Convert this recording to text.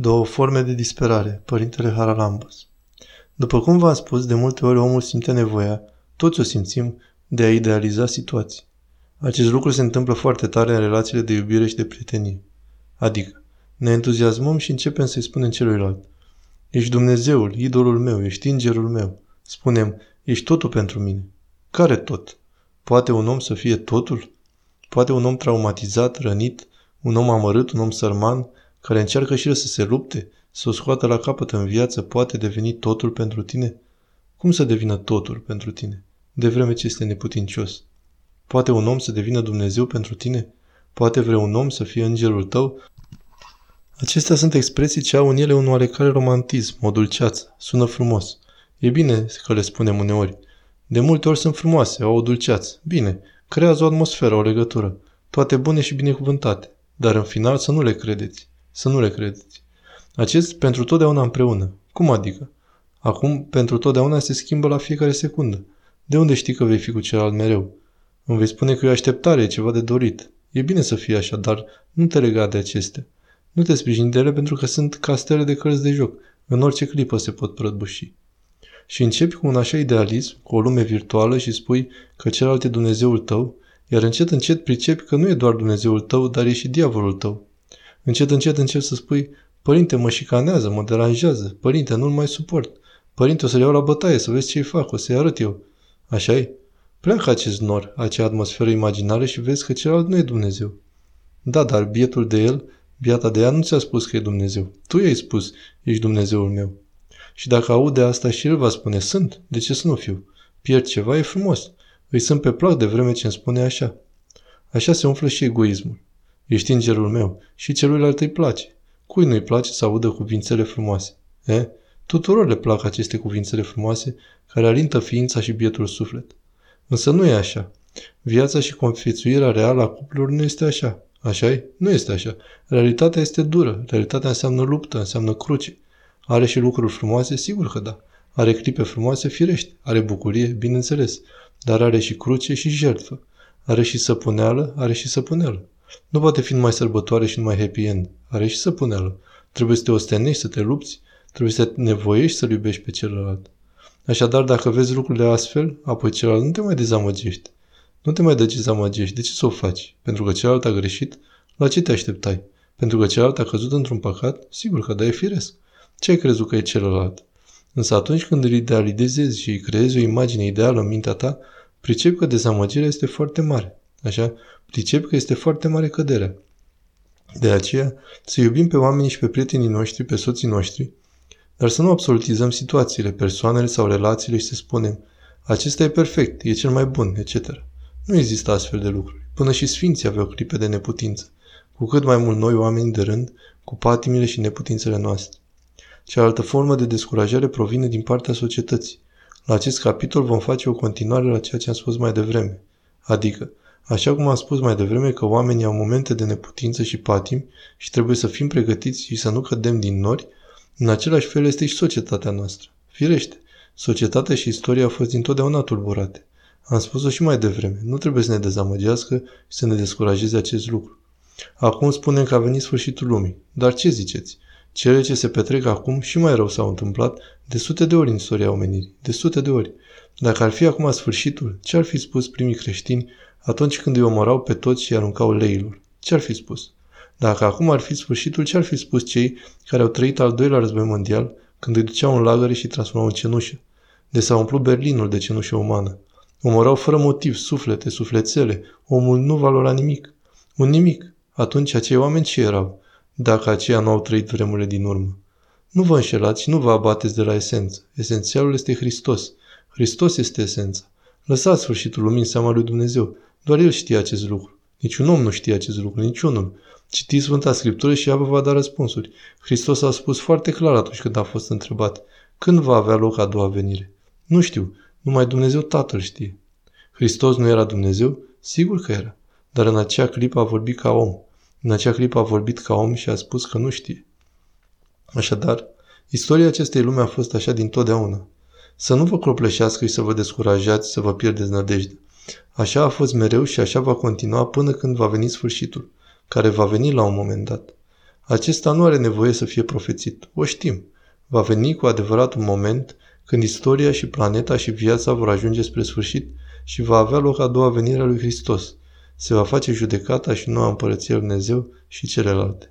Două forme de disperare, Părintele Haralambos. După cum v-am spus, de multe ori omul simte nevoia, toți o simțim, de a idealiza situații. Acest lucru se întâmplă foarte tare în relațiile de iubire și de prietenie. Adică, ne entuziasmăm și începem să-i spunem celuilalt. Ești Dumnezeul, idolul meu, ești îngerul meu. Spunem, ești totul pentru mine. Care tot? Poate un om să fie totul? Poate un om traumatizat, rănit, un om amărât, un om sărman, care încearcă și el să se lupte, să o scoată la capăt în viață, poate deveni totul pentru tine? Cum să devină totul pentru tine, de vreme ce este neputincios? Poate un om să devină Dumnezeu pentru tine? Poate vrea un om să fie îngerul tău? Acestea sunt expresii ce au în ele un oarecare romantism, o dulceață, sună frumos. E bine că le spunem uneori. De multe ori sunt frumoase, au o dulceață. Bine, creează o atmosferă, o legătură. Toate bune și binecuvântate. Dar în final să nu le credeți. Să nu le credeți. Acest pentru totdeauna împreună. Cum adică? Acum, pentru totdeauna se schimbă la fiecare secundă. De unde știi că vei fi cu celălalt mereu? Îmi vei spune că e o așteptare, e ceva de dorit. E bine să fie așa, dar nu te lega de acestea. Nu te sprijini de ele pentru că sunt castele de cărți de joc. În orice clipă se pot prăbuși. Și începi cu un așa idealism, cu o lume virtuală și spui că celălalt e Dumnezeul tău, iar încet încet pricepi că nu e doar Dumnezeul tău, dar e și diavolul tău. Încet încet începi să spui, Părinte, mă șicanează, mă deranjează, Părinte, nu-l mai suport. Părinte, o să-l iau la bătaie, să vezi ce-i fac, o să-i arăt eu. așa e? Pleacă acest nor, acea atmosferă imaginară și vezi că celălalt nu e Dumnezeu. Da, dar bietul de el, biata de ea nu ți-a spus că e Dumnezeu. Tu i-ai spus, ești Dumnezeul meu. Și dacă aude asta și el va spune, sunt, de ce să nu fiu? Pierd ceva, e frumos. Îi sunt pe plac de vreme ce îmi spune așa. Așa se umflă și egoismul. Ești îngerul meu și celuilalt îi place. Cui nu-i place să audă cuvințele frumoase? E? Tuturor le plac aceste cuvințele frumoase care alintă ființa și bietul suflet. Însă nu e așa. Viața și confițuirea reală a cuplurilor nu este așa. așa e? Nu este așa. Realitatea este dură. Realitatea înseamnă luptă, înseamnă cruce. Are și lucruri frumoase? Sigur că da. Are clipe frumoase? Firește. Are bucurie? Bineînțeles. Dar are și cruce și jertfă. Are și săpuneală? Are și săpuneală. Nu poate fi numai sărbătoare și numai happy end. Are și săpuneală. Trebuie să te ostenești, să te lupți. Trebuie să te nevoiești să-l iubești pe celălalt. Așadar, dacă vezi lucrurile astfel, apoi celălalt nu te mai dezamăgești. Nu te mai dezamăgești. De ce să o faci? Pentru că celălalt a greșit? La ce te așteptai? Pentru că celălalt a căzut într-un păcat? Sigur că da, e firesc. Ce ai crezut că e celălalt? Însă atunci când îl idealizezi și îi creezi o imagine ideală în mintea ta, pricepi că dezamăgirea este foarte mare. Așa, pricepi că este foarte mare căderea. De aceea, să iubim pe oamenii și pe prietenii noștri, pe soții noștri, dar să nu absolutizăm situațiile, persoanele sau relațiile și să spunem acesta e perfect, e cel mai bun, etc. Nu există astfel de lucruri. Până și sfinții aveau clipe de neputință. Cu cât mai mult noi, oameni de rând, cu patimile și neputințele noastre. Cealaltă formă de descurajare provine din partea societății. La acest capitol vom face o continuare la ceea ce am spus mai devreme. Adică, așa cum am spus mai devreme că oamenii au momente de neputință și patim și trebuie să fim pregătiți și să nu cădem din nori, în același fel este și societatea noastră. Firește, societatea și istoria au fost dintotdeauna tulburate. Am spus-o și mai devreme. Nu trebuie să ne dezamăgească și să ne descurajeze acest lucru. Acum spunem că a venit sfârșitul lumii. Dar ce ziceți? Cele ce se petrec acum și mai rău s-au întâmplat de sute de ori în istoria omenirii. De sute de ori. Dacă ar fi acum sfârșitul, ce ar fi spus primii creștini atunci când îi omorau pe toți și aruncau leilor? Ce ar fi spus? Dacă acum ar fi sfârșitul, ce ar fi spus cei care au trăit al doilea război mondial, când îi duceau în lagăre și transformau în cenușă? De s-a umplut Berlinul de cenușă umană. Omorau fără motiv suflete, sufletele. Omul nu valora nimic. Un nimic. Atunci acei oameni ce erau? Dacă aceia nu au trăit vremurile din urmă. Nu vă înșelați și nu vă abateți de la esență. Esențialul este Hristos. Hristos este esența. Lăsați sfârșitul lumii în seama lui Dumnezeu. Doar El știe acest lucru. Niciun om nu știe acest lucru, niciunul. Citiți Sfânta Scriptură și ea vă va da răspunsuri. Hristos a spus foarte clar atunci când a fost întrebat. Când va avea loc a doua venire? Nu știu. Numai Dumnezeu Tatăl știe. Hristos nu era Dumnezeu? Sigur că era. Dar în acea clipă a vorbit ca om. În acea clipă a vorbit ca om și a spus că nu știe. Așadar, istoria acestei lume a fost așa din totdeauna. Să nu vă clopleșească și să vă descurajați, să vă pierdeți nădejde. Așa a fost mereu și așa va continua până când va veni sfârșitul, care va veni la un moment dat. Acesta nu are nevoie să fie profețit. O știm. Va veni cu adevărat un moment când istoria și planeta și viața vor ajunge spre sfârșit și va avea loc a doua venire a lui Hristos. Se va face judecata și noua împărăție lui Dumnezeu și celelalte.